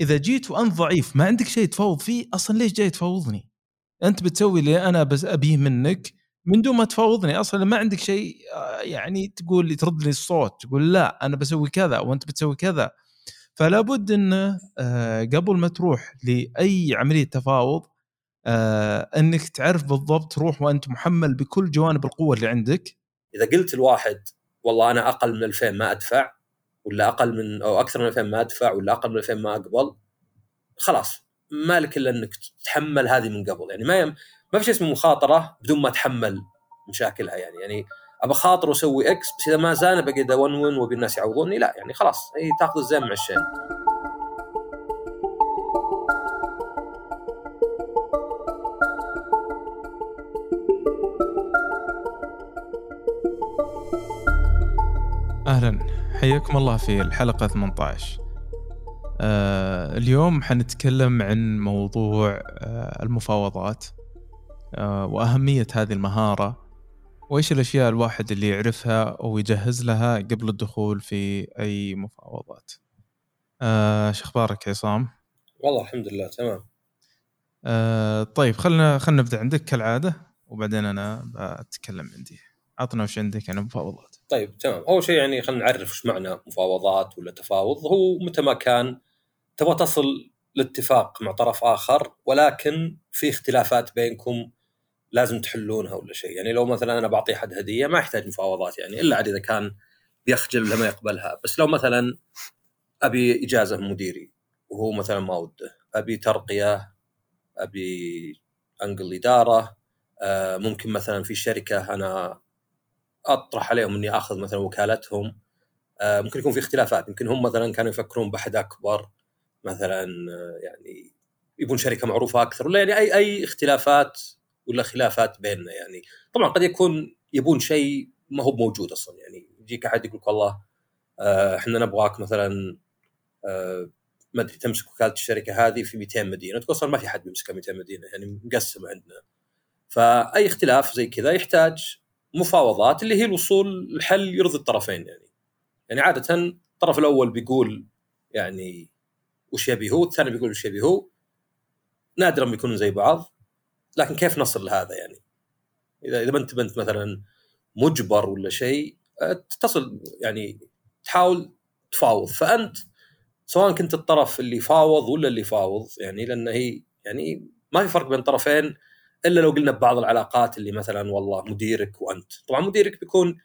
إذا جيت وانت ضعيف ما عندك شيء تفاوض فيه أصلا ليش جاي تفاوضني؟ أنت بتسوي اللي أنا بس أبيه منك من دون ما تفاوضني أصلا ما عندك شيء آه، يعني تقول لي ترد لي الصوت تقول لا أنا بسوي كذا وأنت بتسوي كذا فلا بد انه آه، قبل ما تروح لأي عملية تفاوض آه، إنك تعرف بالضبط تروح وأنت محمل بكل جوانب القوة اللي عندك إذا قلت الواحد والله أنا أقل من 2000 ما أدفع ولا أقل من أو أكثر من 2000 ما أدفع ولا أقل من 2000 ما أقبل خلاص. ما لك إلا إنك تتحمل هذه من قبل. يعني ما يم ما في شيء اسمه مخاطرة بدون ما اتحمل مشاكلها. يعني يعني ابى خاطر وأسوي إكس بس إذا ما زال بقعد ون ون وابي الناس يعوضوني لا. يعني خلاص هي تأخذ الزين مع الشين. أهلا. حياكم الله في الحلقة 18 آه اليوم حنتكلم عن موضوع آه المفاوضات آه وأهمية هذه المهارة وإيش الأشياء الواحد اللي يعرفها أو يجهز لها قبل الدخول في أي مفاوضات. آه شو أخبارك عصام؟ والله الحمد لله تمام. آه طيب خلنا خلنا نبدأ عندك كالعادة وبعدين أنا بتكلم عندي. عطنا وش عندك عن المفاوضات. طيب تمام. أول شيء يعني خلينا نعرف وش معنى مفاوضات ولا تفاوض. هو متى ما كان تبغى تصل لاتفاق مع طرف آخر ولكن في اختلافات بينكم لازم تحلونها ولا شيء. يعني لو مثلا أنا بعطي احد هدية ما يحتاج مفاوضات يعني إلا عاد إذا كان بيخجل ولا ما يقبلها. بس لو مثلا أبي إجازة من مديري وهو مثلا ما وده أبي ترقية أبي أنقل إدارة آه، ممكن مثلا في شركة أنا أطرح عليهم إني آخذ مثلا وكالتهم. آه، ممكن يكون في اختلافات. يمكن هم مثلا كانوا يفكرون بأحد أكبر مثلا آه، يعني يبون شركة معروفة أكثر ولا يعني أي أي اختلافات ولا خلافات بيننا يعني. طبعا قد يكون يبون شيء ما هو موجود أصلا يعني. يجيك أحد يقول لك والله آه، إحنا نبغاك مثلا ما أدري تمسك وكالة الشركة هذه في 200 مدينة. تقول أصلا ما في حد بيمسكها 200 مدينة يعني مقسمة عندنا. فأي اختلاف زي كذا يحتاج مفاوضات اللي هي الوصول لحل يرضي الطرفين يعني. يعني عادة الطرف الأول بيقول يعني وش يبي هو الثاني بيقول وش يبي هو. نادرا بيكونوا زي بعض لكن كيف نصل لهذا يعني؟ إذا إذا ما أنت انت مثلا مجبر ولا شيء تصل يعني تحاول تفاوض. فأنت سواء كنت الطرف اللي يفاوض ولا اللي يفاوض يعني لأن هي يعني ما في فرق بين طرفين إلا لو قلنا ببعض العلاقات اللي مثلا والله مديرك وأنت. طبعا مديرك بيكون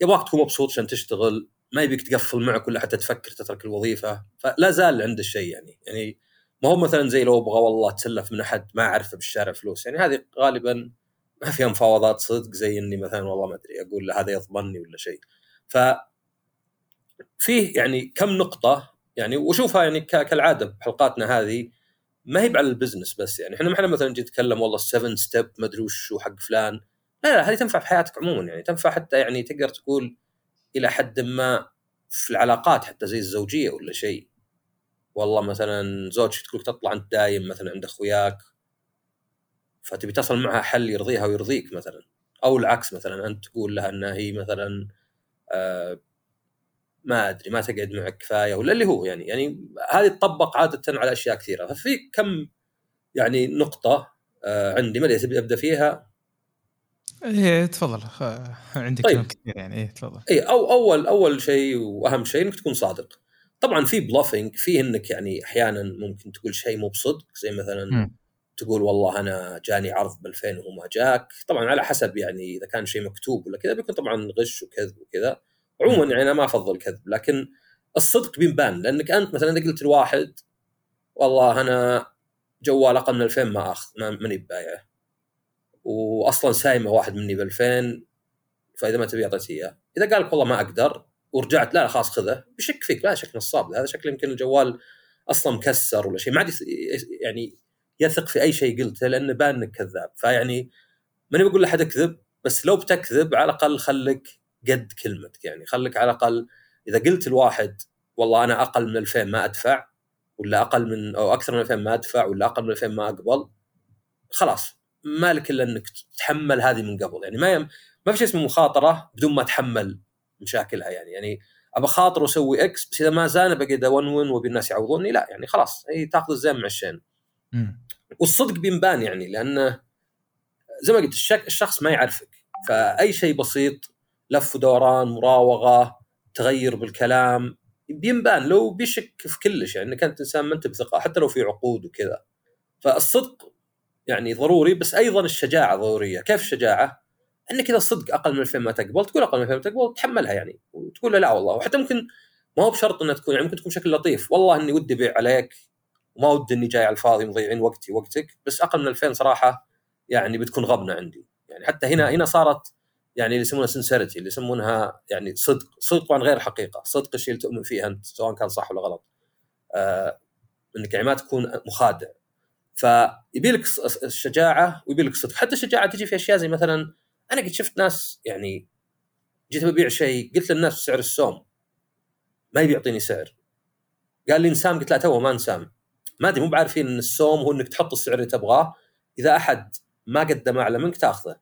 يبغاك تكون مبسوط عشان تشتغل ما يبيك تقفل معك ولا حتى تفكر تترك الوظيفة. فلا زال عنده الشيء يعني. يعني ما هو مثلا زي لو أبغى والله أتسلف من أحد ما اعرفه بالشارع فلوس. يعني هذه غالبا ما فيها مفاوضات صدق زي إني مثلا والله ما أدري أقول له هذا يضمنني ولا شيء. ف فيه يعني كم نقطة يعني وشوفها يعني كالعادة بحلقاتنا هذه ما هي على ال business بس يعني. إحنا ما إحنا مثلا نجي نتكلم والله 7 step ما أدري وش حق فلان. لا لا هذه تنفع في حياتك عموما يعني. تنفع حتى يعني تقدر تقول إلى حد ما في العلاقات حتى زي الزوجية ولا شيء. والله مثلا زوجتك تقول تطلع أنت دايم مثلا عند أخوياك فتبي تصل معها حل يرضيها ويرضيك مثلا. أو العكس مثلا أنت تقول لها انها هي مثلا آه ما أدري ما تقعد معك كفاية ولا اللي هو يعني. يعني هذه تطبق عادة على أشياء كثيرة. ففي كم يعني نقطة آه عندي ما أدري تبي أبدأ فيها؟ إيه تفضل. عندك طيب. كثير يعني. إيه تفضل. اي أو أول أول شيء وأهم شيء إنك تكون صادق. طبعا في بلوفينج في إنك يعني أحيانا ممكن تقول شيء مو بصدق. زي مثلا م. تقول والله أنا جاني عرض ب 2000 وهو ما جاك. طبعا على حسب يعني إذا كان شيء مكتوب ولا كذا بيكون طبعا غش وكذب وكذا. عموما يعني أنا ما أفضل كذب لكن الصدق بيبان لأنك أنت مثلا إذا قلت لواحد والله أنا جوال أقل من 2000 ما اخذ ماني ببايعه. واصلا سايمه واحد مني ب 2000 فإذا ما تبي اعطيت إياه. إذا قال لك والله ما أقدر ورجعت لا خلاص خذه بشك فيك لا شك نصاب هذا شكله يمكن الجوال أصلا مكسر ولا شيء ما عاد يعني يثق في أي شيء قلته لأنه بان انك كذاب. فيعني ماني بقول لأحد اكذب بس لو بتكذب على الأقل خليك قد كلمتك يعني خليك على الأقل إذا قلت الواحد والله أنا أقل من 2000 ما أدفع ولا أقل من أو أكثر من 2000 ما أدفع ولا أقل من 2000 ما أقبل خلاص. مالك إلا إنك تتحمل هذه من قبل. يعني ما يم... ما في شيء اسمه مخاطرة بدون ما تحمل مشاكلها يعني. يعني أبى خاطر وأسوي إكس بس إذا ما زال بقعد اونون وابي الناس يعوضوني لا يعني خلاص. هي تأخذ الزين مع الشين. والصدق بينبان يعني لأنه زي ما قلت الشخص ما يعرفك. فأي شيء بسيط لف ودوران مراوغة تغير بالكلام بينبان لو بيشك في كلش يعني إنك أنت إنسان ما أنت بثقة حتى لو في عقود وكذا. فالصدق يعني ضروري بس أيضا الشجاعة ضرورية. كيف الشجاعة؟ انك اذا الصدق أقل من 2000 ما تقبل تقول أقل من 2000 ما تقبل تحملها يعني وتقول له لا والله. وحتى ممكن ما هو بشرط إنها تكون يعني ممكن تكون بشكل لطيف. والله إني ودي أبيع عليك وما ودي إني جاي على الفاضي مضيعين وقتي وقتك بس أقل من 2000 صراحة يعني بتكون غبنة عندي. يعني حتى هنا هنا صارت يعني اللي يسمونها سنسيرتي اللي يسمونها يعني صدق صدق طبعا غير حقيقة صدق الشيء اللي تؤمن فيه أنت سواء كان صح ولا غلط. آه انك يعني ما تكون مخادع. فيبي لك الشجاعة ويبي لك الصدق حتى الشجاعة تجي في أشياء زي مثلا أنا قد شفت ناس يعني جيت ببيع شيء قلت للناس سعر السوم. ما يبي يعطيني سعر. قال لي نسام قلت لا تو ما نسام ما أدري مو بعارفين إن السوم هو إنك تحط السعر اللي تبغاه. إذا أحد ما قدم اعلى منك تأخذه.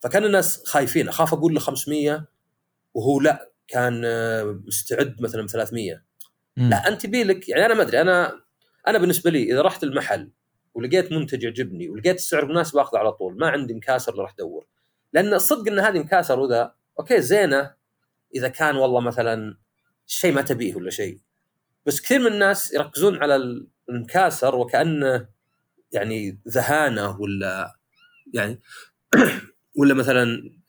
فكان الناس خايفين أخاف أقول له 500 وهو لا كان مستعد مثلا 300 مم. لا أنت بيلك يعني أنا ما أدري أنا أنا بالنسبة لي إذا رحت المحل ولقيت منتج يعجبني ولقيت السعر مناسب أخذه على طول ما عندي مكاسر اللي راح أدور. لأن الصدق إن هذه مكاسر وذا أوكي زينة إذا كان والله مثلا شيء ما تبيه ولا شيء. بس كثير من الناس يركزون على المكاسر وكأنه يعني ذهانة ولا يعني ولا مثلا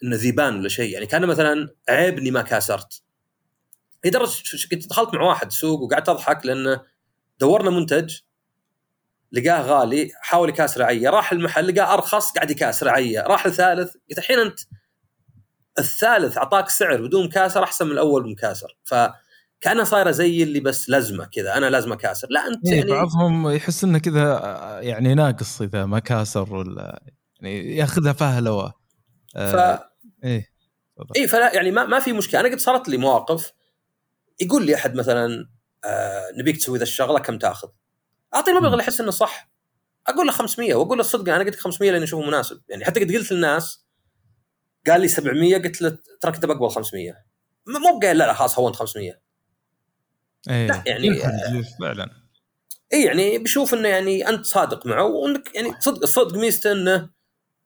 إنه ذيبان ولا شيء. يعني كان مثلا عيب اني ما كاسرت. لدرجة كنت دخلت مع واحد سوق وقعدت أضحك لأنه دورنا منتج لقاه غالي حاول يكاسر عية. راح المحل لقاه أرخص قاعد يكاسر عية. راح الثالث قلت الحين أنت الثالث أعطاك سعر بدون كاسر أحسن من الأول بمكاسر فكانها صايره زي اللي بس لازمه كذا أنا لازم أكاسر. لا أنت إيه يعني بعضهم يحس إنه كذا يعني ناقص إذا ما كاسر ولا يعني ياخذها فهلوة. ف... آه إيه تفضل. اي فلا يعني ما, ما في مشكلة. أنا قد صارت لي مواقف يقول لي أحد مثلا آه نبيك تسوي ذا الشغلة كم تأخذ؟ اعطي المبلغ. اللي احس انه صح أقول له 500 وأقول له الصدق أنا قلت لك 500 لأني أشوفه مناسب. يعني حتى قد قلت للناس قال لي 700 قلت له ترى كنت بقبل 500 م- مو بقايل لا لا خلاص هونت 500 إيه. لا، يعني- ينحرج فعلا. اي يعني بشوف إنه يعني أنت صادق معه وإنك يعني صدق الصدق ميزته إنه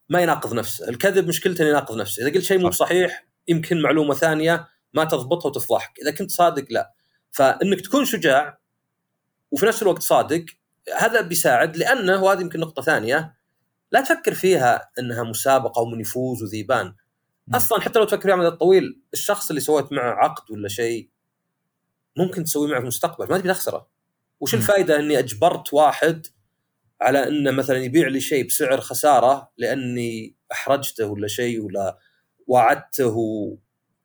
ما يناقض نفسه، الكذب مشكلته إنه يناقض نفسه، إذا قلت شيء مو صح. صحيح يمكن معلومة ثانية ما تضبطها وتفضحك، إذا كنت صادق لا. فإنك تكون شجاع وفي نفس الوقت صادق هذا بيساعد لأنه وهذه يمكن نقطة ثانية لا تفكر فيها إنها مسابقة ومن يفوز وذيبان. أصلا حتى لو تفكر فيها على المدى الطويل الشخص اللي سويت معه عقد ولا شيء ممكن تسوي معه في المستقبل ما تبي تخسره وش. الفائده إني أجبرت واحد على أنه مثلا يبيع لي شيء بسعر خسارة لأني أحرجته ولا شيء ولا وعدته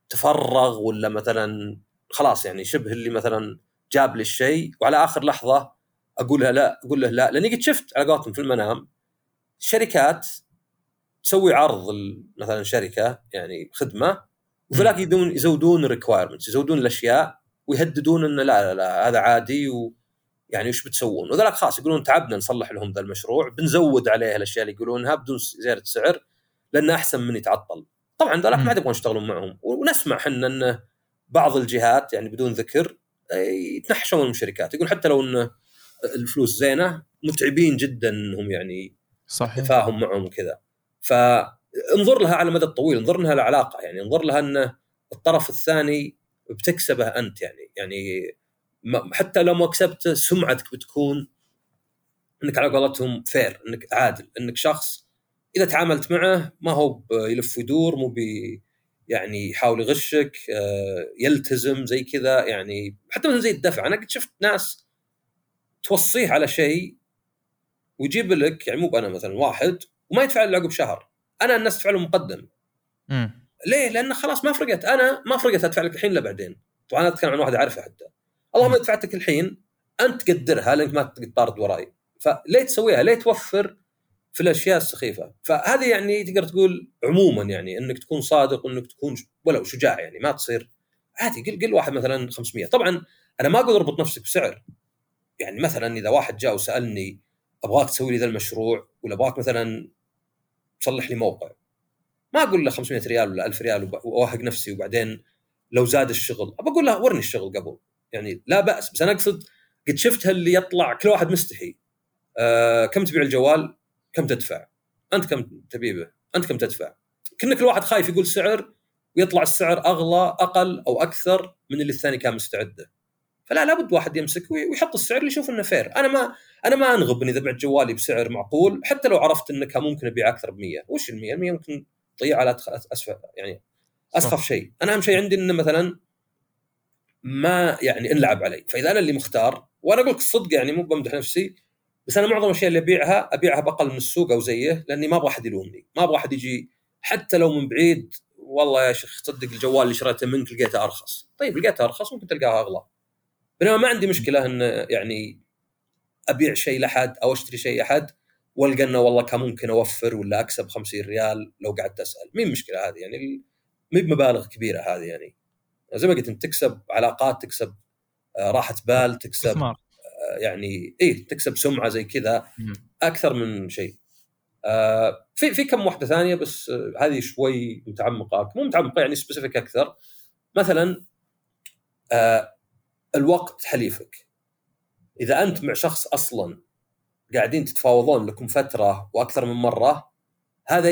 تفرغ ولا مثلا خلاص يعني شبه اللي مثلا جاب لي الشيء وعلى آخر لحظة أقول له لا أقول له لا. لأني قد شفت على قولتهم في المنام شركات تسوي عرض مثلا شركة يعني خدمة يدون يزودون الريكوايرمنتس يزودون الأشياء ويهددون إنه لا لا لا هذا عادي و يعني وش بتسوون؟ وذلاك خلاص يقولون تعبنا نصلح لهم ذا المشروع بنزود عليه الأشياء اللي يقولونها بدون زيادة سعر لأنه أحسن من يتعطل. طبعا ذلاك مم. ما يبغون يشتغلون معهم ونسمع إحنا انه بعض الجهات يعني بدون ذكر يتنحشون من الشركات يقول حتى لو انه الفلوس زينة متعبين جدا إنهم يعني صحيح تفاهم معهم وكذا فانظر لها على المدى الطويل انظر لها العلاقة يعني انظر لها إن الطرف الثاني بتكسبه أنت يعني يعني حتى لو ما كسبته سمعتك بتكون إنك على قولتهم فير إنك عادل إنك شخص إذا تعاملت معه ما هو يلف ويدور مو بي يعني يحاول يغشك آه، يلتزم زي كذا يعني حتى مثلا زي الدفع. أنا قد شفت ناس توصيه على شيء ويجيب لك يعني مو أنا مثلا واحد وما يدفع له عقب شهر. أنا الناس تدفع له مقدم. مم. ليه؟ لأنه خلاص ما فرقت. أنا ما فرقت أدفع لك الحين لا بعدين. طبعا أنا أتكلم عن واحد أعرفه حتى. اللهم مم. دفعت لك الحين أنت تقدرها لأنك ما تطارد وراي فليه تسويها؟ ليه توفر في الأشياء السخيفة؟ فهذه يعني تقدر تقول عموما يعني إنك تكون صادق وإنك تكون ولو شجاع يعني ما تصير عادي قل قل واحد مثلا 500 طبعا أنا ما أقول أربط نفسك بسعر يعني مثلا إذا واحد جاء وسألني أبغاك تسوي لي ذا المشروع ولا أبغاك مثلا تصلح لي موقع ما أقول له 500 ريال ولا 1000 ريال وأوهق نفسي وبعدين لو زاد الشغل ابى أقول له ورني الشغل قبل يعني لا بأس بس أنا أقصد قد شفتها اللي يطلع كل واحد مستحي. آه كم تبيع الجوال؟ كم تدفع؟ أنت كم تبيع به أنت كم تدفع؟ كنا كل واحد خايف يقول سعر ويطلع السعر أغلى أقل أو أكثر من اللي الثاني كان مستعده. فلا لابد واحد يمسك ويحط السعر اللي يشوف إنه فير أنا ما أنا ما أنغب إني إذا بعت جوالي بسعر معقول حتى لو عرفت انك ممكن أبيع أكثر ب 100 وش ال 100 ال 100 ممكن تضيع على اسفل يعني أسخف شيء. أنا أهم شيء عندي إنه مثلا ما يعني انلعب علي. فإذا أنا اللي مختار وأنا أقول لك الصدق يعني مو بمدح نفسي بس أنا معظم الأشياء اللي أبيعها أبيعها بأقل من السوق أو زيه لأني ما أبغى أحد يلومني. ما أبغى أحد يجي حتى لو من بعيد والله يا شيخ تصدق الجوال اللي شريته منك لقيته أرخص. طيب لقيته أرخص ممكن تلقاها أغلى. بينما ما عندي مشكلة إن يعني أبيع شيء لأحد أو أشتري شيء من أحد وألقى إنه والله كان ممكن أوفر ولا أكسب 50 ريال لو قعدت أسأل. مهي المشكلة هذه؟ يعني مي بمبالغ كبيرة هذه يعني. زي ما قلت انت تكسب علاقات تكسب آه، راحة بال تكسب آه، يعني اي تكسب سمعة زي كذا أكثر من شيء. آه، في في كم واحدة ثانية بس هذه شوي متعمقة مو متعمقة يعني specific أكثر. مثلا الوقت حليفك. إذا أنت مع شخص أصلا قاعدين تتفاوضون لكم فترة وأكثر من مرة هذا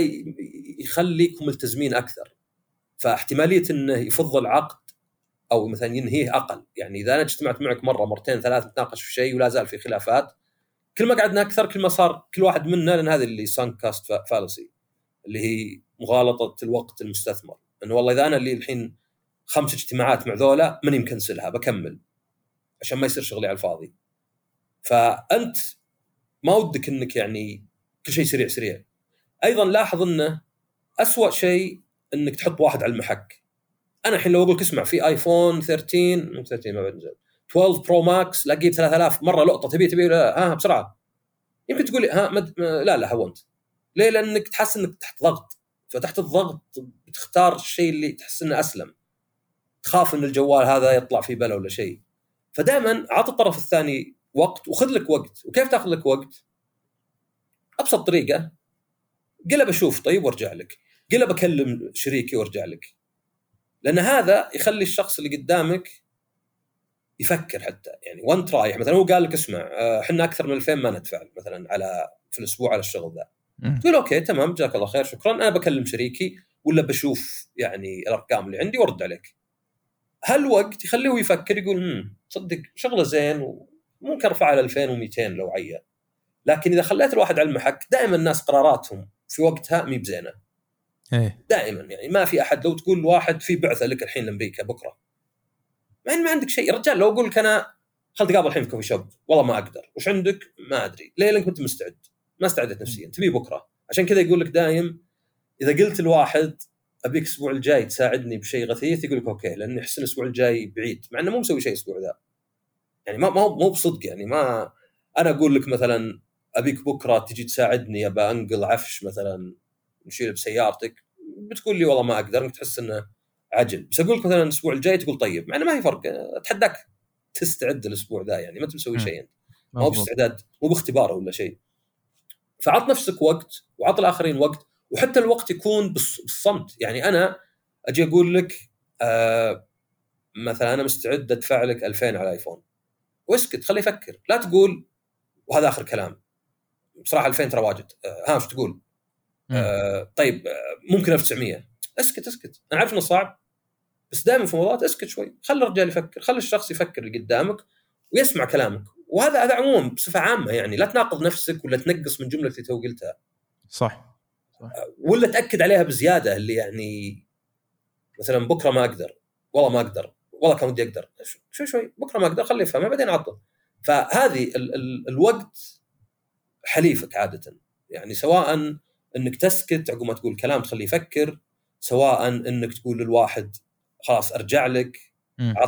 يخليكم ملتزمين أكثر. فاحتمالية إنه يفض العقد أو مثلا ينهيه أقل. يعني إذا أنا اجتمعت معك مرة مرتين ثلاث نتناقش في شيء ولا زال في خلافات كل ما قعدنا أكثر كل ما صار كل واحد منا لأن هذا اللي سانك كاست فالسي اللي هي مغالطة الوقت المستثمر. إنه والله إذا أنا اللي الحين خمس اجتماعات مع ذولا ماني مكنسلها بكمل عشان ما يصير شغلي على الفاضي. فأنت ما ودك إنك يعني كل شيء سريع سريع. أيضا لاحظ إنه أسوأ شيء إنك تحط واحد على المحك. أنا الحين لو أقول لك اسمع في iPhone 13 مو 13 ما بنزل 12 Pro Max لاقيه ب 3000 مرة لقطة تبي تبي ها بسرعة. يمكن تقول لي ها مد... لا لا هونت ليه؟ لأنك تحس إنك تحت ضغط. فتحت الضغط بتختار الشيء اللي تحس إنه أسلم. تخاف إن الجوال هذا يطلع فيه بلا ولا شيء. فدائما اعط الطرف الثاني وقت وخذ لك وقت. وكيف تاخذ لك وقت؟ أبسط طريقة. قل بشوف طيب وأرجع لك. قل بكلم شريكي وأرجع لك. لأن هذا يخلي الشخص اللي قدامك يفكر حتى يعني وانت رايح مثلا هو قال لك اسمع آه، إحنا أكثر من 2000 ما ندفع مثلا على في الأسبوع على الشغل ذا. تقول okay تمام جزاك الله خير شكرا. أنا بكلم شريكي ولا بشوف يعني الأرقام اللي عندي وأرد عليك. هالوقت يخليه يفكر يقول امم صدق شغله زين وممكن أرفعها ل 2200 لو عيا لكن إذا خليت الواحد على المحك دائما الناس قراراتهم في وقتها مي بزينه إيه. دائما يعني ما في أحد لو تقول واحد في بعثة لك الحين لأمريكا بكرة. ما ما عندك شيء. رجال لو أقول لك أنا خل تقابل الحين في coffee shop والله ما أقدر. وش عندك؟ ما أدري. ليه؟ لأنك كنت مستعد. ما استعدت نفسيا. تبي بكرة. عشان كذا يقول لك دايم إذا قلت الواحد أبيك الأسبوع الجاي تساعدني بشيء غثيث يقول لك okay لأني أحس الأسبوع الجاي بعيد مع إنه مو مسوي شيء الأسبوع ذا. يعني ما مو مو بصدق يعني ما أنا أقول لك مثلا أبيك بكرة تجي تساعدني أبي أنقل عفش مثلا. نشيله بسيارتك بتقول لي والله ما أقدر انك تحس إنه عجل. بس أقول لك مثلا الأسبوع الجاي تقول طيب مع إنه ما في فرق أتحداك تستعد الأسبوع ذا يعني ما انت مسوي شيء أنت. مو باستعداد مو باختبار ولا شيء. فعط نفسك وقت وعط الآخرين وقت وحتى الوقت يكون بالصمت. يعني أنا أجي أقول لك آه مثلا أنا مستعد أدفع لك 2000 على الآيفون. واسكت خليه يفكر. لا تقول وهذا آخر كلام. بصراحة 2000 ترى واجد. آه ها وش تقول؟ آه طيب آه ممكن 1900 اسكت اسكت. أنا عارف إنه صعب بس دائما في موضوعات اسكت شوي. خلي الرجال يفكر خلي الشخص يفكر اللي قدامك ويسمع كلامك. وهذا هذا عموما بصفة عامة يعني. لا تناقض نفسك ولا تنقص من جملة اللي تو قلتها. صح. صح. ولا تأكد عليها بزيادة اللي يعني مثلا بكرة ما أقدر. والله ما أقدر. والله كان ودي أقدر. شوي شوي. بكرة ما أقدر خليه يفهمها بعدين عطل فهذه ال ال الوقت حليفك عادة. يعني سواء إنك تسكت عقب ما تقول كلام تخليه يفكر سواء إنك تقول للواحد خلاص أرجع لك.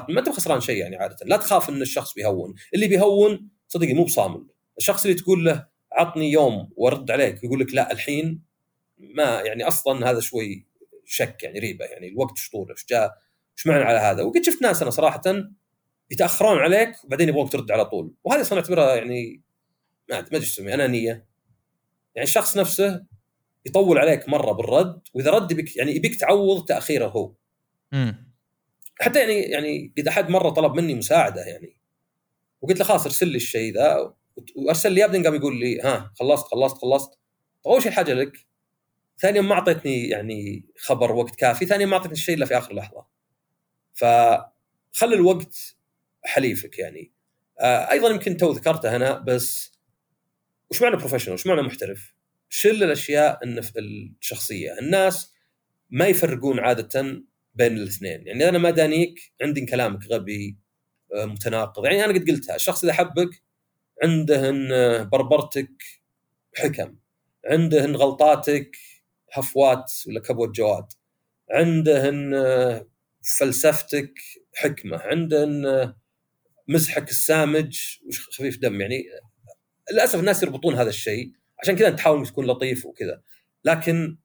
ما انت خسران شيء يعني عادة. لا تخاف إن الشخص بيهون. اللي بيهون صدقني مو بصامل. الشخص اللي تقول له عطني يوم وأرد عليك يقول لك لا الحين ما يعني أصلا هذا شوي شك يعني ريبة يعني. الوقت شطوره إيش جاء؟ إيش معنى على هذا؟ وقد شفت ناس أنا صراحة يتأخرون عليك وبعدين يبغوك ترد على طول. وهذه أصلا اعتبرها يعني ما أدري ما تسمي أنانية. يعني الشخص نفسه يطول عليك مرة بالرد وإذا رد بك يعني يبيك تعوض تأخيره هو. امم حتى يعني يعني قد أحد مرة طلب مني مساعدة يعني. وقلت له خلاص ارسل لي الشيء ذا وأرسل لي بعدين قام يقول لي ها خلصت خلصت خلصت. طيب أول شيء الحاجة لك ثانيا ما أعطيتني يعني خبر وقت كافي ثانيا ما أعطيتني الشيء إلا في آخر لحظة. فخلي الوقت حليفك يعني. آه أيضا يمكن تو ذكرته هنا بس وش معنى professional وش معنى محترف؟ شل الأشياء الشخصية. الناس ما يفرقون عادة بين الاثنين. يعني أنا ما دانيك عندي كلامك غبي آه، متناقض. يعني أنا قد قلتها الشخص إذا حبك عنده إن بربرتك حكم. عنده إن غلطاتك هفوات ولا كبوة جواد. عنده إن فلسفتك حكمة. عنده إن مزحك السامج وش خفيف دم. يعني للأسف الناس يربطون هذا الشيء عشان كذا تحاول تكون لطيف وكذا لكن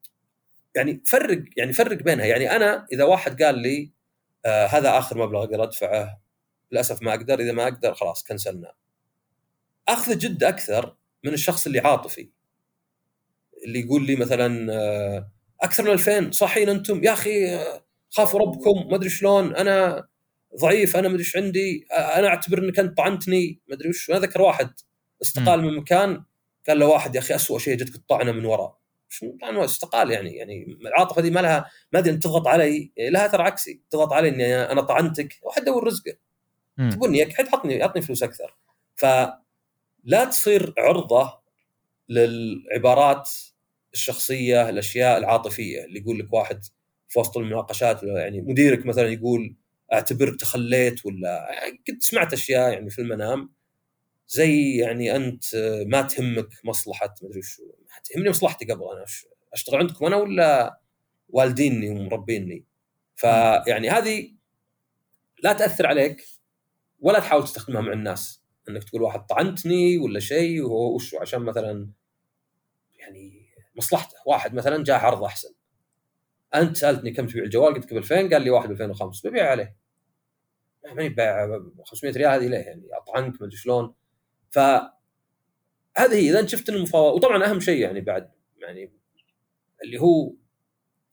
يعني فرق يعني فرق بينها. يعني أنا إذا واحد قال لي آه هذا آخر مبلغ أقدر أدفعه للأسف ما أقدر إذا ما أقدر خلاص كنسلنا أخذ جد أكثر من الشخص اللي عاطفي. اللي يقول لي مثلا آه، أكثر من 2000 صحين أنتم؟ يا أخي آه، خافوا ربكم ما أدري شلون. أنا ضعيف أنا ما أدري إيش عندي. أنا أعتبر إنك أنت طعنتني ما أدري وش. أنا ذكر واحد استقال من مكان قال له واحد يا أخي اسوء شيء جتك الطعنه من وراء. طبعا استقال يعني يعني العاطفة دي ما لها ما أدري تضغط علي. لها ترى عكسي. تضغط علي إني أنا طعنتك. واحد دور رزقه. تبوني حطني اعطني فلوس أكثر. فلا تصير عرضة للعبارات الشخصية الأشياء العاطفية. اللي يقول لك واحد في وسط المناقشات يعني مديرك مثلا يقول أعتبرك تخليت ولا يعني كنت سمعت أشياء يعني في المنام زي يعني أنت ما تهمك مصلحة ما أدري شو تهمني مصلحتي قبل أنا أشتغل عندكم أنا ولا والديني ومربيني فيعني هذه لا تأثر عليك ولا تحاول تستخدمها مع الناس. إنك تقول واحد طعنتني ولا شيء وهو وش عشان مثلا يعني مصلحته. واحد مثلا جاء عرض أحسن. أنت سألتني كم تبيع الجوال قلت ب 2000 قال لي واحد ب 2005 ببيع عليه. ماني بايع 500 ريال هذه ليه يعني؟ أطعنك ما أدري شلون. ف هذه هي إذا انت شفت المفاوضات وطبعا أهم شيء يعني بعد يعني اللي هو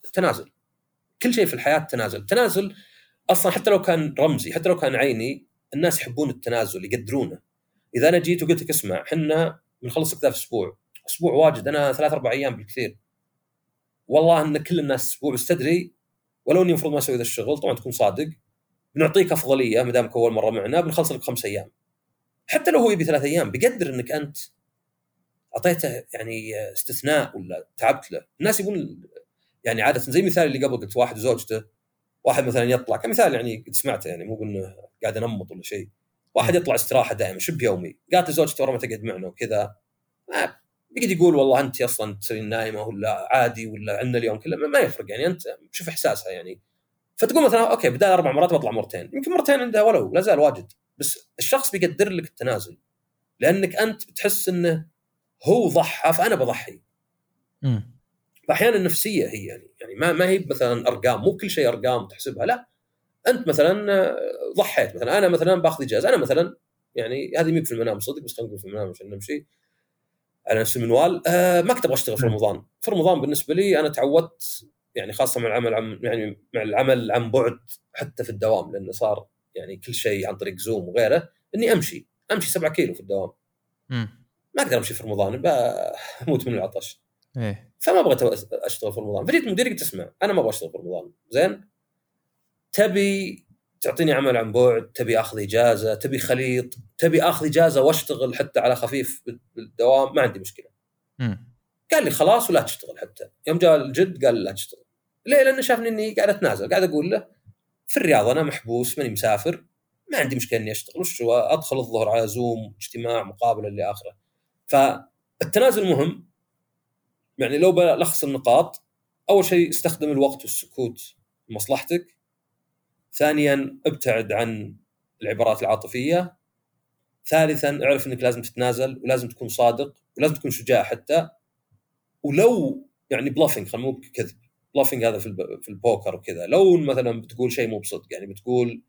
التنازل. كل شيء في الحياة تنازل. تنازل أصلا حتى لو كان رمزي حتى لو كان عيني الناس يحبون التنازل يقدرونه. إذا أنا جيت وقلت لك اسمع إحنا بنخلص كذا في أسبوع. أسبوع واجد أنا ثلاث أربع أيام بالكثير. والله إن كل الناس أسبوع بس تدري ولو إني المفروض ما أسوي ذا الشغل طبعا تكون صادق. بنعطيك أفضلية ما دامك أول مرة معنا بنخلص لك خمس أيام. حتى لو هو يبي ثلاث أيام بيقدر إنك أنت أعطيته يعني استثناء ولا تعبت له. الناس يبون يعني عادة زي مثال اللي قبل قلت واحد وزوجته واحد مثلا يطلع كمثال يعني قد سمعته يعني مو بأنه قاعد أنمط ولا شيء. واحد يطلع استراحة دائما شبه يومي قالت لزوجته ورا ما تقعد معنا وكذا. بيقعد يقول والله أنت أصلا تسوين نايمة ولا عادي ولا عندنا اليوم كله. ما يفرق يعني أنت شوف إحساسها يعني. فتقول مثلا أوكي بدال أربع مرات بطلع مرتين. يمكن مرتين عندها ولو لا زال واجد. بس الشخص بيقدر لك التنازل لأنك أنت بتحس إنه هو ضحى فأنا بضحي. فاحيانا النفسية هي يعني يعني ما ما هي مثلا أرقام مو كل شيء أرقام تحسبها لا. أنت مثلا آه، ضحيت مثلا أنا مثلا باخذ إجازة أنا مثلا يعني هذه مي في المنام صدق بس خلينا نقول في المنام عشان نمشي. على نفس المنوال آه ما كنت أبغى أشتغل في رمضان. في رمضان بالنسبة لي أنا تعودت يعني خاصة مع العمل عن يعني مع العمل عن بعد حتى في الدوام لأنه صار يعني كل شيء عن طريق زوم وغيره إني أمشي أمشي 7 كيلو في الدوام. ما أقدر أمشي في رمضان بموت من العطش. إيه. فما بغيت أشتغل في رمضان. فجيت مديري قلت اسمع أنا ما أبغى أشتغل في رمضان. زين؟ تبي تعطيني عمل عن بعد تبي آخذ إجازة تبي خليط تبي آخذ إجازة وأشتغل حتى على خفيف بالدوام ما عندي مشكلة. مم. قال لي خلاص ولا تشتغل حتى. يوم جاء الجد قال لا تشتغل. ليه؟ لأنه شافني إني قاعد أتنازل قاعد أقول له في الرياض أنا محبوس ماني مسافر ما عندي مشكلة إني أشتغل وش أدخل الظهر على زوم اجتماع مقابلة اللي اخره فالتنازل مهم. يعني لو بلخص النقاط أول شيء استخدم الوقت والسكوت لمصلحتك. ثانيا ابتعد عن العبارات العاطفية. ثالثا اعرف إنك لازم تتنازل ولازم تكون صادق ولازم تكون شجاع حتى. ولو يعني bluffing خلينا مو كذب. bluffing هذا في في البوكر وكذا. لو مثلا بتقول شيء مو بصدق يعني بتقول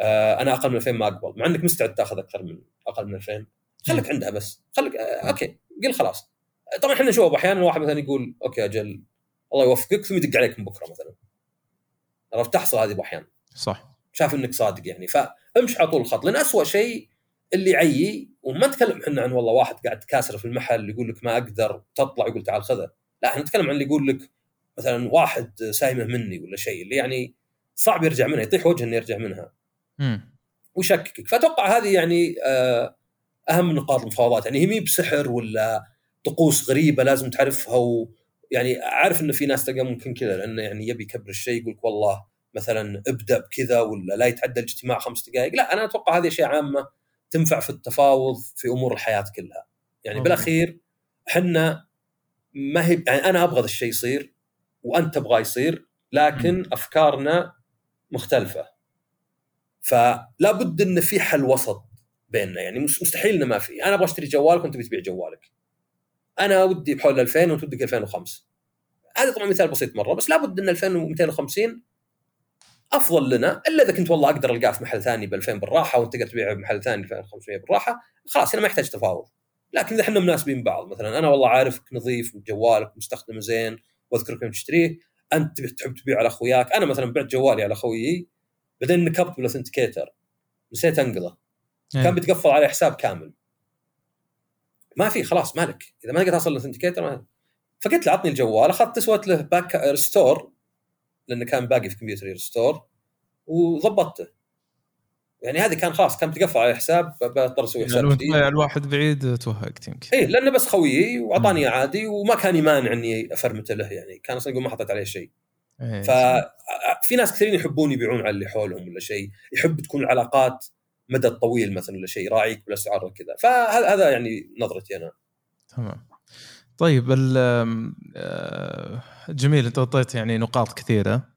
آه أنا أقل من 2000 ما أقبل. مع إنك مستعد تاخذ أكثر من أقل من 2000 خليك عندها بس. خليك آه okay. قل خلاص. طبعا إحنا نشوف أحيانا واحد مثلا يقول okay أجل الله يوفقك. ثم يدق عليك من بكرة مثلا. عرفت؟ تحصل هذه بأحيان. صح. شاف إنك صادق يعني. فامشي على طول الخط. لأن اسوء شيء اللي يعيي وما نتكلم إحنا عن والله واحد قاعد كاسر في المحل يقول لك ما أقدر تطلع يقول تعال خذه. لا إحنا نتكلم عن اللي يقول لك مثلا واحد سايمه مني ولا شيء اللي يعني صعب يرجع منها يطيح وجه إنه يرجع منها. مم. ويشككك. فأتوقع هذه يعني آه، أهم نقاط المفاوضات. يعني هي مي بسحر ولا طقوس غريبة لازم تعرفها و يعني أعرف انه في ناس تلقى ممكن كذا لأنه يعني يبي يكبر الشيء يقول لك والله مثلا ابدأ بكذا ولا لا يتعدى الاجتماع خمس دقائق. لا أنا أتوقع هذه أشياء عامة تنفع في التفاوض في أمور الحياة كلها. يعني أوه. بالأخير إحنا ما هي يعني أنا أبغى الشيء يصير وأنت تبغاه يصير لكن أفكارنا مختلفة. فلا بد إن في حل وسط بيننا يعني مستحيل إنه ما في. أنا أبغى أشتري جوالك وانت بتبيع جوالك. أنا ودي بحول 2000 وانت ودك 2005 هذا طبعا مثال بسيط مرة بس لابد إن 2250 أفضل لنا إلا إذا كنت والله أقدر ألقاه في محل ثاني ب 2000 بالراحة وأنت تقدر تبيعه بمحل ثاني ب 2500 بالراحة خلاص هنا ما يحتاج تفاوض. لكن إذا إحنا مناسبين بعض مثلا أنا والله عارفك نظيف جوالك مستخدمه زين واذكرك يوم تشتريه أنت تحب تبيع على أخوياك. أنا مثلا بعت جوالي على اخويي بعدين نكبت بال authenticator نسيت انقله إيه. كان بيتقفل عليه حساب كامل. ما في خلاص مالك. إذا ما تقدر توصل لل authenticator ما... فقلت له عطني الجوال. أخذت سويت له back restore لأنه كان باقي في كمبيوتري restore وضبطته. يعني هذه كان خلاص كان بتقفل على حساب بضطر أسوي يعني حساب. لو جديد تبايع الواحد بعيد توهقت يمكن. إيه لأنه بس خويي وأعطاني عادي وما كان يمانع إني افرمته له يعني. كان أصلا يقول ما حطيت عليه شيء. إيه. ففي ناس كثيرين يحبون يبيعون على اللي حولهم ولا شيء. يحب تكون العلاقات مدى طويل مثلا ولا شيء راعيك بالأسعار وكذا. فهذا هذا يعني نظرتي أنا. تمام. طيب آه، جميل أنت أعطيت يعني نقاط كثيرة.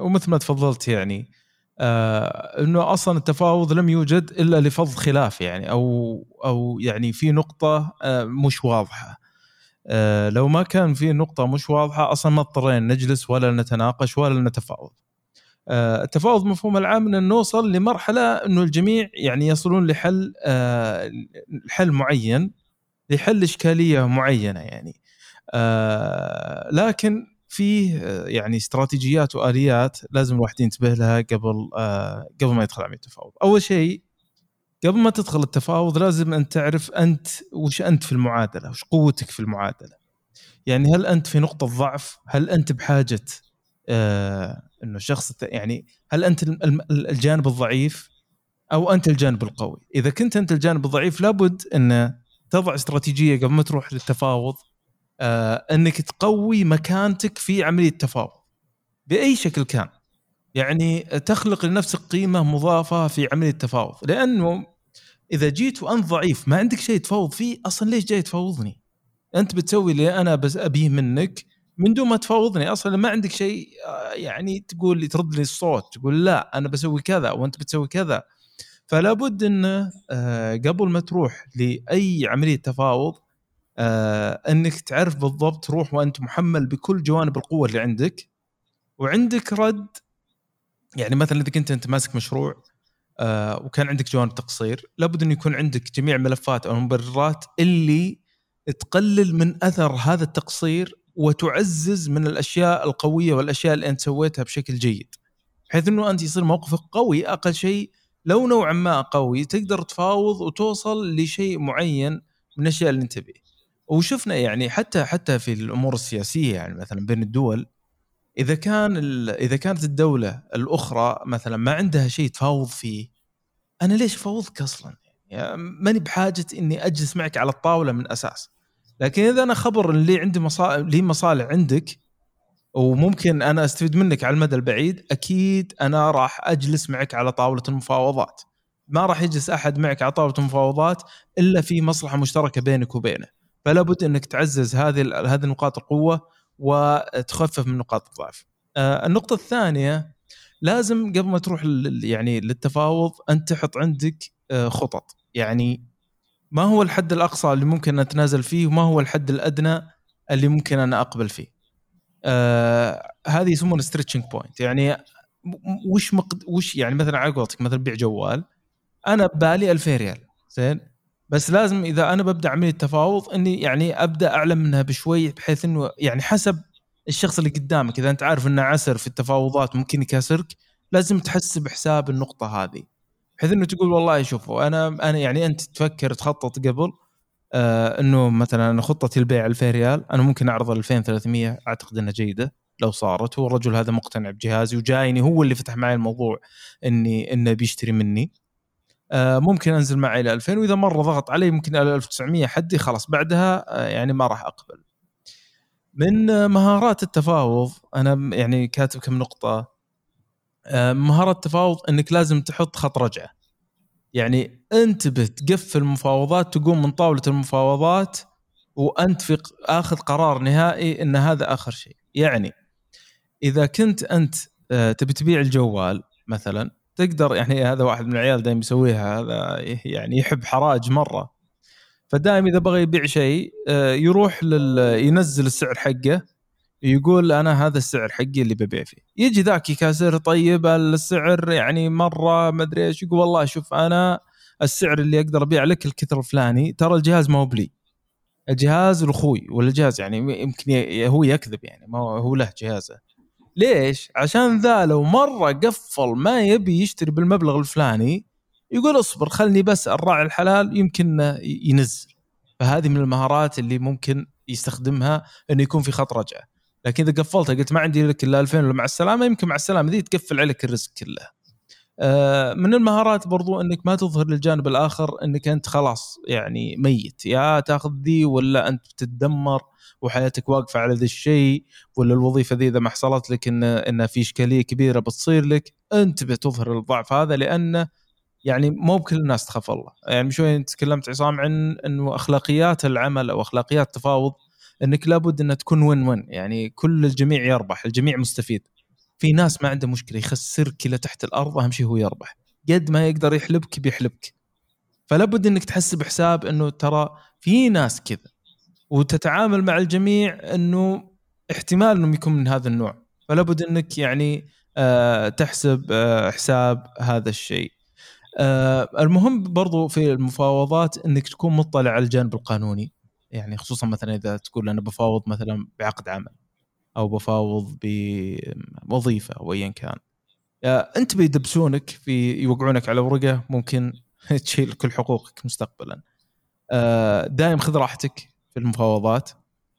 ومثل ما تفضلت يعني آه، إنه أصلا التفاوض لم يوجد إلا لفض خلاف يعني أو أو يعني في نقطة آه، مش واضحة. آه، لو ما كان في نقطة مش واضحة أصلا ما اضطرينا نجلس ولا نتناقش ولا نتفاوض. التفاوض مفهوم العام ان نوصل لمرحلة إنه الجميع يعني يصلون لحل حل معين لحل إشكالية معينة يعني. لكن فيه آه، يعني استراتيجيات وآليات لازم الواحد ينتبه لها قبل آه قبل ما يدخل عملية التفاوض. أول شيء قبل ما تدخل التفاوض لازم ان تعرف أنت وش أنت في المعادلة، وش قوتك في المعادلة. يعني هل أنت في نقطة ضعف؟ هل أنت بحاجة آه إنه الث- يعني هل أنت الجانب الضعيف أو أنت الجانب القوي؟ إذا كنت أنت الجانب الضعيف لابد أن تضع استراتيجية قبل ما تروح للتفاوض آه انك تقوي مكانتك في عملية التفاوض. بأي شكل كان. يعني تخلق لنفسك قيمة مضافة في عملية التفاوض. لأنه إذا جيت وأنت ضعيف ما عندك شيء تفاوض فيه أصلا ليش جاي تفاوضني؟ أنت بتسوي اللي أنا بس أبيه منك من دون ما تفاوضني. أصلا ما عندك شيء آه، يعني تقول لي ترد لي الصوت تقول لا أنا بسوي كذا وأنت بتسوي كذا. فلا بد انه آه، قبل ما تروح لأي عملية تفاوض آه، إنك تعرف بالضبط تروح وأنت محمل بكل جوانب القوة اللي عندك وعندك رد. يعني مثلا إذا كنت أنت ماسك مشروع آه، وكان عندك جوانب تقصير لابد إنه يكون عندك جميع الملفات أو المبررات اللي تقلل من أثر هذا التقصير وتعزز من الأشياء القوية والأشياء اللي أنت سويتها بشكل جيد. بحيث إنه أنت يصير موقفك قوي أقل شيء لو نوعا ما قوي تقدر تفاوض وتوصل لشيء معين من الأشياء اللي أنت تبيه. وشفنا يعني حتى حتى في الأمور السياسية يعني مثلا بين الدول إذا كان إذا كانت الدولة الأخرى مثلا ما عندها شيء تفاوض فيه أنا ليش أفاوضك أصلا؟ يعني ماني بحاجة إني أجلس معك على الطاولة من أساس. لكن إذا أنا خبر ان لي عندي مصالح لي مصالح عندك وممكن أنا أستفيد منك على المدى البعيد أكيد أنا راح أجلس معك على طاولة المفاوضات. ما راح يجلس أحد معك على طاولة المفاوضات إلا في مصلحة مشتركة بينك وبينه. فلا بد انك تعزز هذه هذه نقاط القوة وتخفف من نقاط الضعف. آه، النقطة الثانية لازم قبل ما تروح يعني للتفاوض أنت تحط عندك آه، خطط. يعني ما هو الحد الأقصى اللي ممكن أتنازل فيه وما هو الحد الأدنى اللي ممكن أنا أقبل فيه؟ آه هذه يسمونها stretching point يعني وش مقد وش يعني مثلا على قولتك مثلا بيع جوال أنا ببالي 2000 ريال زين؟ بس لازم إذا أنا ببدأ عمليه تفاوض إني يعني أبدأ اعلى منها بشوي بحيث إنه يعني حسب الشخص اللي قدامك. إذا أنت عارف إنه عسر في التفاوضات ممكن يكاسرك لازم تحسب حساب النقطة هذه. بحيث إنه تقول والله شوفوا أنا أنا يعني أنت تفكر تخطط قبل آه إنه مثلا أنا خطتي البيع 2000 ريال أنا ممكن أعرض 2300 أعتقد إنها جيدة لو صارت. هو الرجل هذا مقتنع بجهازي وجايني هو اللي فتح معي الموضوع إني إنه بيشتري مني. ممكن أنزل معي إلى 2000 وإذا مرة ضغط علي ممكن إلى 1900 حدي خلاص بعدها آه يعني ما راح أقبل. من مهارات التفاوض أنا يعني كاتب كم نقطة؟ آه، مهارات التفاوض إنك لازم تحط خط رجعة. يعني انتبه تقفل المفاوضات تقوم من طاولة المفاوضات وأنت في آخذ قرار نهائي إن هذا آخر شيء. يعني إذا كنت أنت آه، تبي تبيع الجوال مثلا تقدر يعني هذا واحد من العيال دائما يسويها هذا يعني يحب حراج مرة. فدائما إذا بغى يبيع شيء آه، يروح لل ينزل السعر حقه يقول أنا هذا السعر حقي اللي ببيع فيه. يجي ذاك يكاسر طيب السعر يعني مرة ما أدري إيش يقول والله شوف أنا السعر اللي أقدر أبيع لك الكثر الفلاني ترى الجهاز ما هو بلي. الجهاز لاخوي ولا الجهاز يعني يمكن هو يكذب يعني ما هو له جهازه. ليش؟ عشان ذا لو مرة قفل ما يبي يشتري بالمبلغ الفلاني يقول اصبر خلني بس الراعي الحلال يمكن ينزل. فهذه من المهارات اللي ممكن يستخدمها إنه يكون في خط رجعة. لكن إذا قفلتها قلت ما عندي لك الا 2000 ولا مع السلامة يمكن مع السلامة ذي تقفل عليك الرزق كله. من المهارات برضو إنك ما تظهر للجانب الآخر إنك أنت خلاص يعني ميت. يا تاخذ ذي ولا أنت بتتدمر وحياتك واقفة على ذا الشيء ولا الوظيفة ذي إذا ما حصلت لك إن إن في إشكالية كبيرة بتصير لك انتبه تظهر الضعف هذا لأنه يعني مو بكل الناس تخاف الله. يعني شوي تكلمت عصام عن إنه أخلاقيات العمل أو أخلاقيات التفاوض إنك لابد إنها تكون وين وين يعني كل الجميع يربح الجميع مستفيد. في ناس ما عنده مشكلة يخسرك إلى تحت الأرض أهم شيء هو يربح. قد ما يقدر يحلبك بيحلبك. فلابد إنك تحسب حساب إنه ترى في ناس كذا. وتتعامل مع الجميع إنه احتمال إنهم يكون من هذا النوع. فلابد إنك يعني آه تحسب آه حساب هذا الشيء. آه المهم برضو في المفاوضات إنك تكون مطلع على الجانب القانوني. يعني خصوصا مثلا إذا تقول أنا بفاوض مثلا بعقد عمل. أو بفاوض بوظيفه أو ايا كان. أنت بيدبسونك في يوقعونك على ورقة ممكن تشيل كل حقوقك مستقبلا. آه، دائم خذ راحتك في المفاوضات.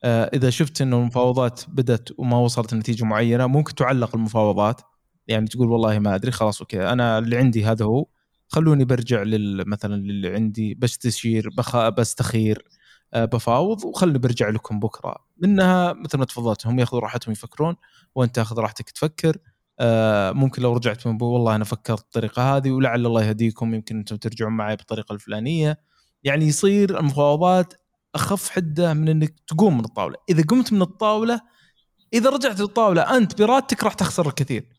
آه، إذا شفت إنه المفاوضات بدأت وما وصلت لنتيجه معينة ممكن تعلق المفاوضات. يعني تقول والله ما أدري خلاص أوكي أنا اللي عندي هذا هو. خلوني برجع مثلا للي عندي بستشير بستخير. آه، بفاوض وخلني برجع لكم بكرة. منها مثل ما تفضلت هم ياخذوا راحتهم يفكرون وانت تاخذ راحتك تفكر. آه، ممكن لو رجعت من والله أنا فكرت بالطريقة هذه ولعل الله يهديكم يمكن أنتم ترجعون معي بالطريقة الفلانية. يعني يصير المفاوضات أخف حدة من إنك تقوم من الطاولة. إذا قمت من الطاولة إذا رجعت للطاولة أنت بارادتك راح تخسر الكثير.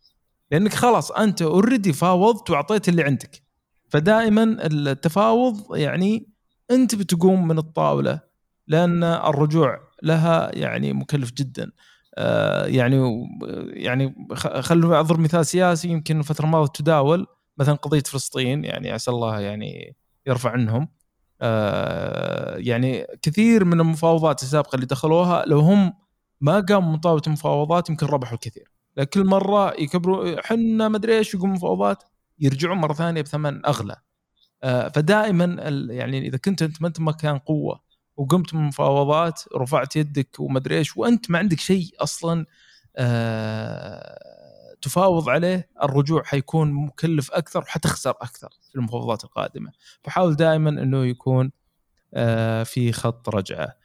لأنك خلاص أنت اوريدي فاوضت وأعطيت اللي عندك. فدائما التفاوض يعني أنت بتقوم من الطاولة لأن الرجوع لها يعني مكلف جدا. آه يعني يعني خلوا اضرب مثال سياسي يمكن الفترة الماضية تداول مثلا قضية فلسطين يعني عسى الله يعني يرفع عنهم. آه يعني كثير من المفاوضات السابقة اللي دخلوها لو هم ما قاموا من طاولة المفاوضات يمكن ربحوا الكثير. لكن كل مرة يكبروا حنا ما أدري إيش يقوموا مفاوضات يرجعون مرة ثانية بثمن أغلى. فدائما يعني إذا كنت أنت ما أنت مكان قوة وقمت من مفاوضات رفعت يدك وما أدري إيش وأنت ما عندك شيء أصلا آه، تفاوض عليه الرجوع حيكون مكلف أكثر وحتخسر أكثر في المفاوضات القادمة. فحاول دائما إنه يكون آه، في خط رجعة.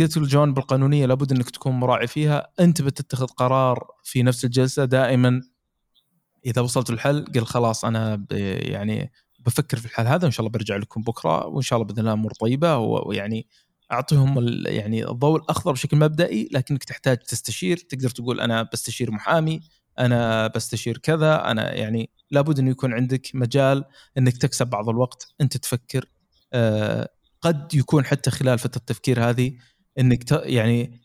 قلت الجوانب القانونيه لابد إنك تكون مراعي فيها. أنت بتتخذ قرار في نفس الجلسة دائما إذا وصلت الحل قل خلاص أنا يعني بفكر في الحل هذا وإن شاء الله برجع لكم بكرة وإن شاء الله بإذن الله امور طيبة ويعني أعطيهم يعني الضوء الأخضر بشكل مبدئي لكنك تحتاج تستشير تقدر تقول أنا بستشير محامي أنا بستشير كذا أنا يعني لابد إنه يكون عندك مجال إنك تكسب بعض الوقت أنت تفكر آه قد يكون حتى خلال فترة التفكير هذه إنك يعني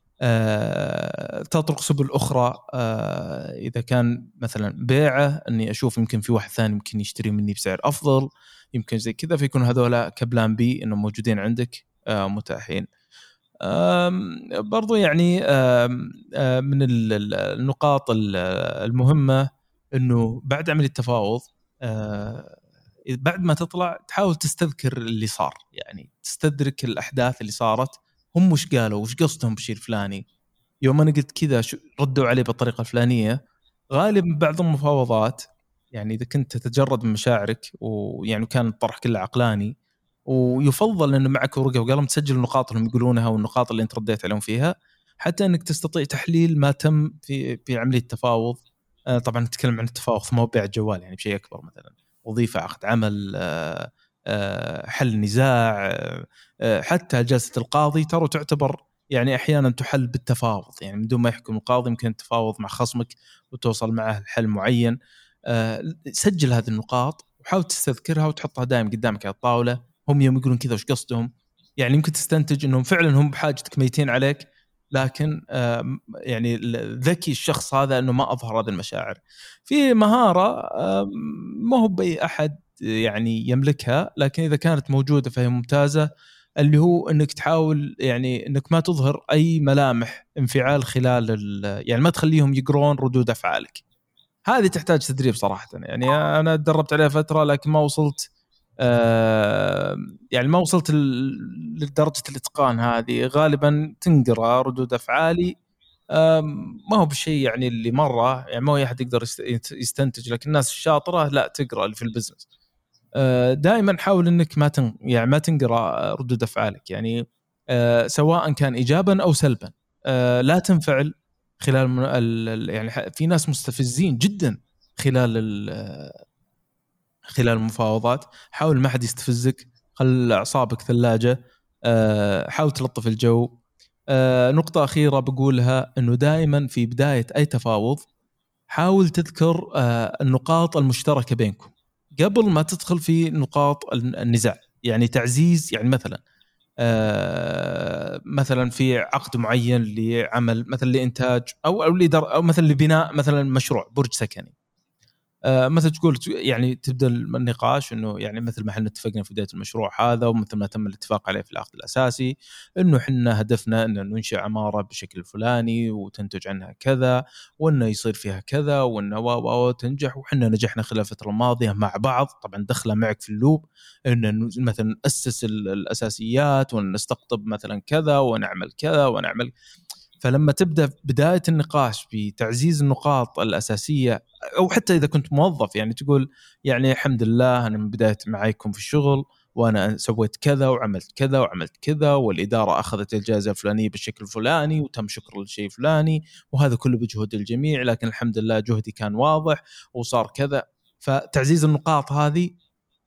تطرق سبل أخرى آه، إذا كان مثلا بيعة إني أشوف يمكن في واحد ثاني يمكن يشتري مني بسعر أفضل يمكن زي كذا فيكون هذولا كبلان بي إنهم موجودين عندك آه، متاحين. برضو يعني من النقاط المهمة إنه بعد عمليه التفاوض آه بعد ما تطلع تحاول تستذكر اللي صار يعني تستدرك الأحداث اللي صارت هم وش قالوا؟ وش قصدهم بالشيء الفلاني يوم أنا قلت كذا ردوا عليه بالطريقة الفلانية. غالبا بعض المفاوضات يعني إذا كنت تتجرد من مشاعرك ويعني كان الطرح كله عقلاني ويفضل انه معك ورقة وقلم تسجل النقاط اللي هم يقولونها والنقاط اللي أنت رديت عليهم فيها حتى إنك تستطيع تحليل ما تم في في عملية التفاوض. آه، طبعا نتكلم عن التفاوض ما هو بيع الجوال يعني بشيء أكبر مثلا. وظيفة عقد عمل آه، آه، حل نزاع حتى جلسة القاضي ترى تعتبر يعني أحيانا تحل بالتفاوض. يعني من دون ما يحكم القاضي يمكن تفاوض مع خصمك وتوصل معه لحل معين. سجل هذه النقاط وحاول تستذكرها وتحطها دائما قدامك على الطاولة. هم يوم يقولون كذا وش قصدهم؟ يعني يمكن تستنتج إنهم فعلا هم بحاجتك ميتين عليك لكن يعني ذكي الشخص هذا إنه ما أظهر هذه المشاعر. في مهارة ما هو بأي أحد يعني يملكها لكن إذا كانت موجودة فهي ممتازة. اللي هو إنك تحاول يعني إنك ما تظهر أي ملامح انفعال خلال يعني ما تخليهم يقرون ردود أفعالك. هذه تحتاج تدريب صراحة. يعني أنا تدربت عليها فترة لكن ما وصلت آه يعني ما وصلت لدرجة الإتقان هذه. غالبا تنقرأ ردود أفعالي. آه ما هو بشيء يعني اللي مرة يعني ما هو أحد يقدر يستنتج لكن الناس الشاطرة لا تقرأ اللي في البزنس آه دائما حاول إنك ما تن يعني ما تنقرأ ردود أفعالك. يعني آه سواء كان ايجابا أو سلبا. آه لا تنفعل خلال يعني في ناس مستفزين جدا خلال خلال المفاوضات. حاول ما حد يستفزك خل أعصابك ثلاجة. آه، حاول تلطف الجو. آه، نقطة أخيرة بقولها أنه دائما في بداية أي تفاوض حاول تذكر آه، النقاط المشتركة بينكم. قبل ما تدخل في نقاط النزاع يعني تعزيز يعني مثلا مثلا في عقد معين لعمل مثلا لإنتاج أو أو أو مثلا لبناء مثلا مشروع برج سكني. آه، مثل تقول يعني تبدأ النقاش إنه يعني مثل ما إحنا اتفقنا في بداية المشروع هذا ومثل ما تم الاتفاق عليه في العقد الأساسي إنه إحنا هدفنا ان ننشئ عمارة بالشكل الفلاني وتنتج عنها كذا وإنه يصير فيها كذا وإنه و تنجح وحنا نجحنا خلال الفترة الماضية مع بعض. طبعا دخله معك في اللوب ان مثلا ناسس الأساسيات ونستقطب مثلا كذا ونعمل كذا ونعمل فلما تبدأ بداية النقاش بتعزيز النقاط الأساسية أو حتى إذا كنت موظف يعني تقول يعني الحمد لله أنا من بداية معاكم في الشغل وأنا سويت كذا وعملت كذا وعملت كذا والإدارة أخذت الجائزة الفلانية بالشكل الفلاني وتم شكر الشيء الفلاني وهذا كله بجهود الجميع لكن الحمد لله جهدي كان واضح وصار كذا. فتعزيز النقاط هذه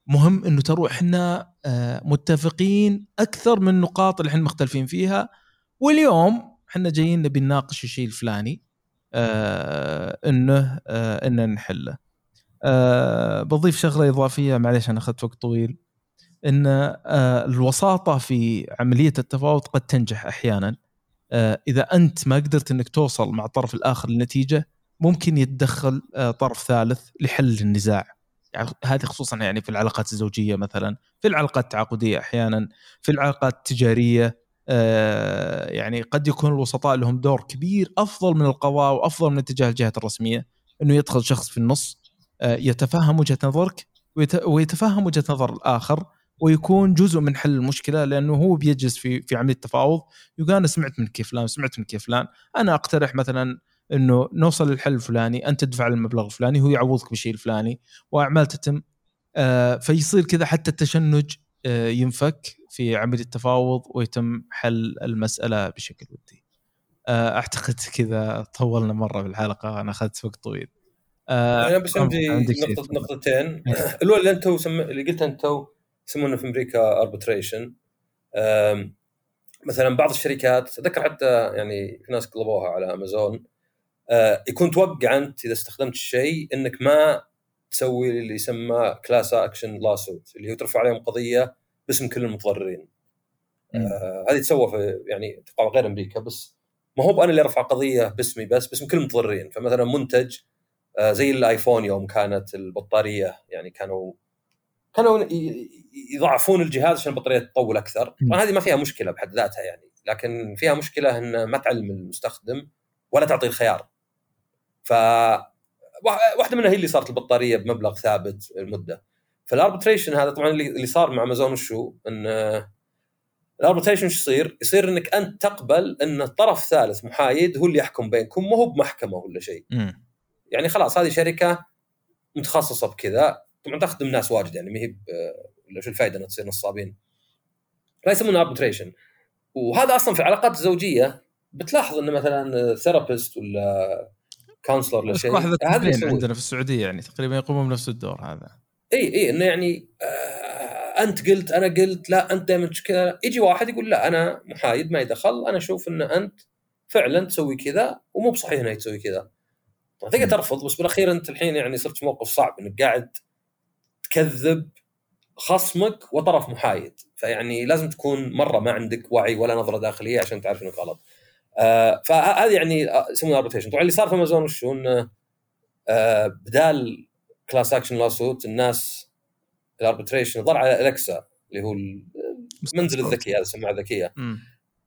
مهم إنه تروح إحنا آه، متفقين أكثر من النقاط اللي إحنا مختلفين فيها. واليوم إحنا جايين نبي نناقش الشيء الفلاني آه إنه آه إنه نحله. آه بضيف شغلة إضافية معليش أنا أخذت وقت طويل إن آه الوساطة في عملية التفاوض قد تنجح أحيانا. آه إذا أنت ما قدرت إنك توصل مع الطرف الآخر لنتيجة ممكن يتدخل آه طرف ثالث لحل النزاع. يعني هذه خصوصا يعني في العلاقات الزوجية مثلا في العلاقات التعاقدية أحيانا في العلاقات التجارية. يعني قد يكون الوسطاء لهم دور كبير أفضل من القضاء وأفضل من اتجاه الجهات الرسمية إنه يدخل شخص في النص آه، يتفهم وجهة نظرك ويتفهم وجهة نظر الآخر ويكون جزء من حل المشكلة لأنه هو بيجلس في في عمليه التفاوض يقول أنا سمعت من كيف فلان سمعت من كيف فلان أنا أقترح مثلا إنه نوصل للحل الفلاني أنت تدفع المبلغ الفلاني هو يعوضك بالشيء الفلاني وأعمال تتم آه فيصير كذا حتى التشنج آه ينفك. في عملية التفاوض ويتم حل المسألة بشكل ودي. آه، أعتقد كذا طولنا مرة بالحلقة أنا أخذت وقت طويل. آه أنا بس عندي نقطة نقطتين إيه. الأولى اللي انت سم... اللي قلت انت يسمونه في أمريكا اربتريشن مثلا بعض الشركات أتذكر حتى يعني في ناس طلبوها على أمازون آه يكون توقع أنت إذا استخدمت الشيء إنك ما تسوي اللي يسمى class action lawsuit اللي هو ترفع عليهم قضية باسم كل المتضررين. آه هذه تسوى في يعني أتوقع غير أمريكا بس ما هو أنا اللي أرفع قضية باسمي بس باسم كل المتضررين. فمثلا منتج آه زي الآيفون يوم كانت البطارية يعني كانوا كانوا يضعفون الجهاز عشان البطارية تطول أكثر. طبعا هذه ما فيها مشكلة بحد ذاتها يعني لكن فيها مشكلة ان ما تعلم المستخدم ولا تعطي الخيار. ف واحدة منها هي اللي صارت البطارية بمبلغ ثابت المدة. فال arbitration هذا طبعا اللي صار مع امازون شو إن ال arbitration إيش يصير؟ يصير إنك أنت تقبل إن طرف ثالث محايد هو اللي يحكم بينكم مو هو بمحكمة ولا شيء. يعني خلاص هذه شركة متخصصة بكذا طبعا تخدم ناس واجد يعني ما هي ولا شو الفائده إنها تصير نصابين. فيسمونها arbitration وهذا أصلا في العلاقات الزوجيه بتلاحظ انه مثلا therapist ولا counselor ولا شيء هذا عندنا في السعودية يعني تقريبا يقومون بنفس الدور هذا اي اي إنه يعني آه أنت قلت أنا قلت لا أنت دائما كذا. يجي واحد يقول لا أنا محايد ما يدخل. أنا أشوف إن أنت فعلا تسوي كذا ومو بصحيح انك تسوي كذا. تقدر ترفض بس بالأخير أنت الحين يعني صرت في موقف صعب إنك قاعد تكذب خصمك وطرف محايد. فيعني لازم تكون مرة ما عندك وعي ولا نظرة داخلية عشان تعرف إنك غلط. آه فهذه يعني آه، يسمونها arbitration طبعا اللي صار في امازون وشو إنه آه بدال class action lawsuit الناس ال arbitration ظل على الكسا اللي هو المنزل الذكي هذا السماعه الذكية.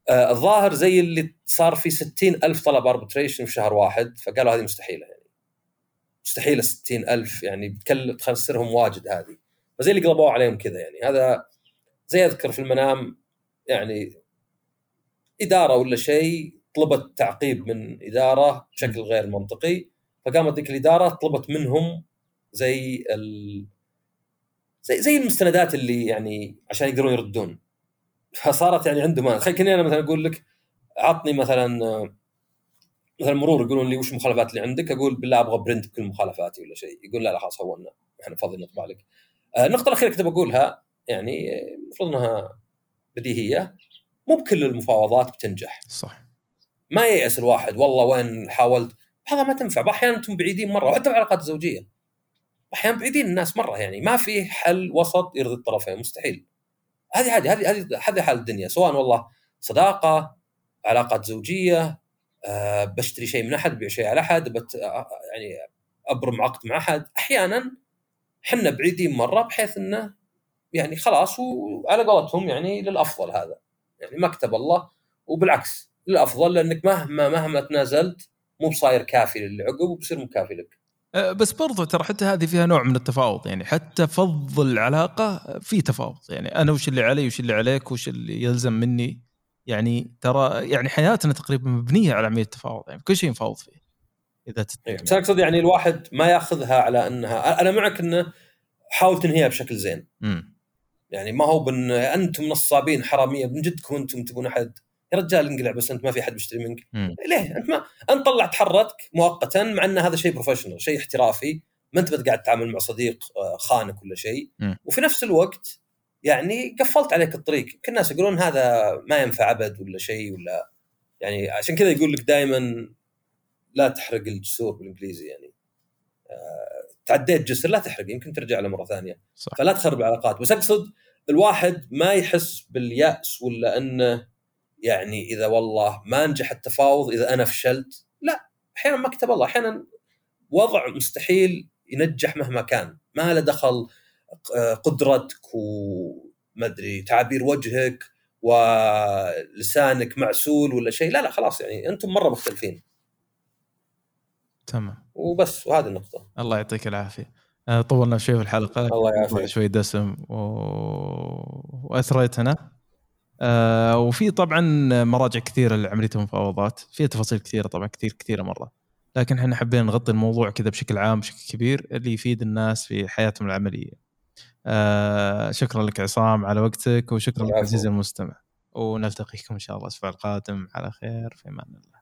آه الظاهر زي اللي صار في ستين ألف طلب arbitration في شهر واحد فقالوا هذه مستحيلة يعني. مستحيلة ستين ألف يعني بتكلف تخسرهم واجد هذه. فزي اللي قلبوها عليهم كذا يعني. هذا زي أذكر في المنام يعني إدارة ولا شيء طلبت تعقيب من إدارة بشكل غير منطقي فقامت ذيك الإدارة طلبت منهم زي ال... زي زي المستندات اللي يعني عشان يقدرون يردون. فصارت يعني عندهم خليني كني أنا مثلا أقول لك عطني مثلا مثلا مرور يقولون لي وش المخالفات اللي عندك؟ أقول بالله أبغى برنت بكل مخالفاتي ولا شيء. يقول لا لا خلاص هونا. إحنا فاضي نطبع لك. آه، النقطة الأخيرة كنت بقولها يعني المفروض إنها بديهية. مو بكل المفاوضات بتنجح. صح. ما ييأس الواحد. والله وين حاولت؟ هذا ما تنفع. أحيانا أنتم بعيدين مرة وحتى في العلاقات الزوجية. أحيانا بعيدين الناس مرة يعني ما في حل وسط يرضي الطرفين مستحيل. هذه هذه هذه هذه هذه حال الدنيا سواء والله صداقة علاقات زوجية أه بشتري شيء من أحد ببيع شيء على أحد بت يعني أبرم عقد مع أحد. أحيانا إحنا بعيدين مرة بحيث إنه يعني خلاص وعلى قولتهم يعني للأفضل هذا. يعني ما كتب الله وبالعكس للأفضل لأنك مهما مهما تنازلت مو بصاير كافي للي عقب وبصير مو كافي لك. بس برضو ترى حتى هذه فيها نوع من التفاوض يعني حتى فض العلاقة في تفاوض يعني أنا وش اللي علي وش اللي عليك وش اللي يلزم مني يعني ترى يعني حياتنا تقريبا مبنية على عملية التفاوض يعني كل شيء نفاوض فيه إذا تتفق بس أقصد يعني الواحد ما يأخذها على أنها أنا معك إنه حاول تنهيها بشكل زين م. يعني ما هو بإن أنتم نصابين حرامية من جدكم أنتم تبون أحد يا رجال انقلع بس انت ما في أحد بيشتري منك. مم. ليه؟ أنت ما أنت طلعت حرتك مؤقتا مع أن هذا شيء بروفيشنال شيء احترافي. ما أنت قاعد تتعامل مع صديق آه، خانك ولا شيء. وفي نفس الوقت يعني قفلت عليك الطريق. يمكن الناس يقولون هذا ما ينفع أبد ولا شيء ولا يعني عشان كذا يقول لك دائما لا تحرق الجسور بالإنجليزي يعني. آه تعديت جسر لا تحرق يمكن ترجع له مرة ثانية. صح. فلا تخرب العلاقات. بس أقصد الواحد ما يحس باليأس ولا أنه يعني إذا والله ما نجح التفاوض إذا أنا فشلت لا أحيانا ما كتب الله أحيانا وضع مستحيل ينجح مهما كان. ما له دخل آه، قدرتك وما أدري تعابير وجهك ولسانك معسول ولا شيء لا لا خلاص يعني أنتم مرة مختلفين. تمام. وبس وهذه النقطة. الله يعطيك العافية. آه، طولنا شوي في الحلقة الله يعافيك. شوي دسم و... وأثريتنا. آه وفي طبعا مراجع كثيرة لعمليه المفاوضات فيها تفاصيل كثيرة طبعا كثير كثيرة مرة. لكن إحنا حبينا نغطي الموضوع كذا بشكل عام بشكل كبير اللي يفيد الناس في حياتهم العملية. آه شكرا لك عصام على وقتك وشكرا لك عزيزي المستمع. ونلتقيكم إن شاء الله الأسبوع القادم. على خير في أمان الله.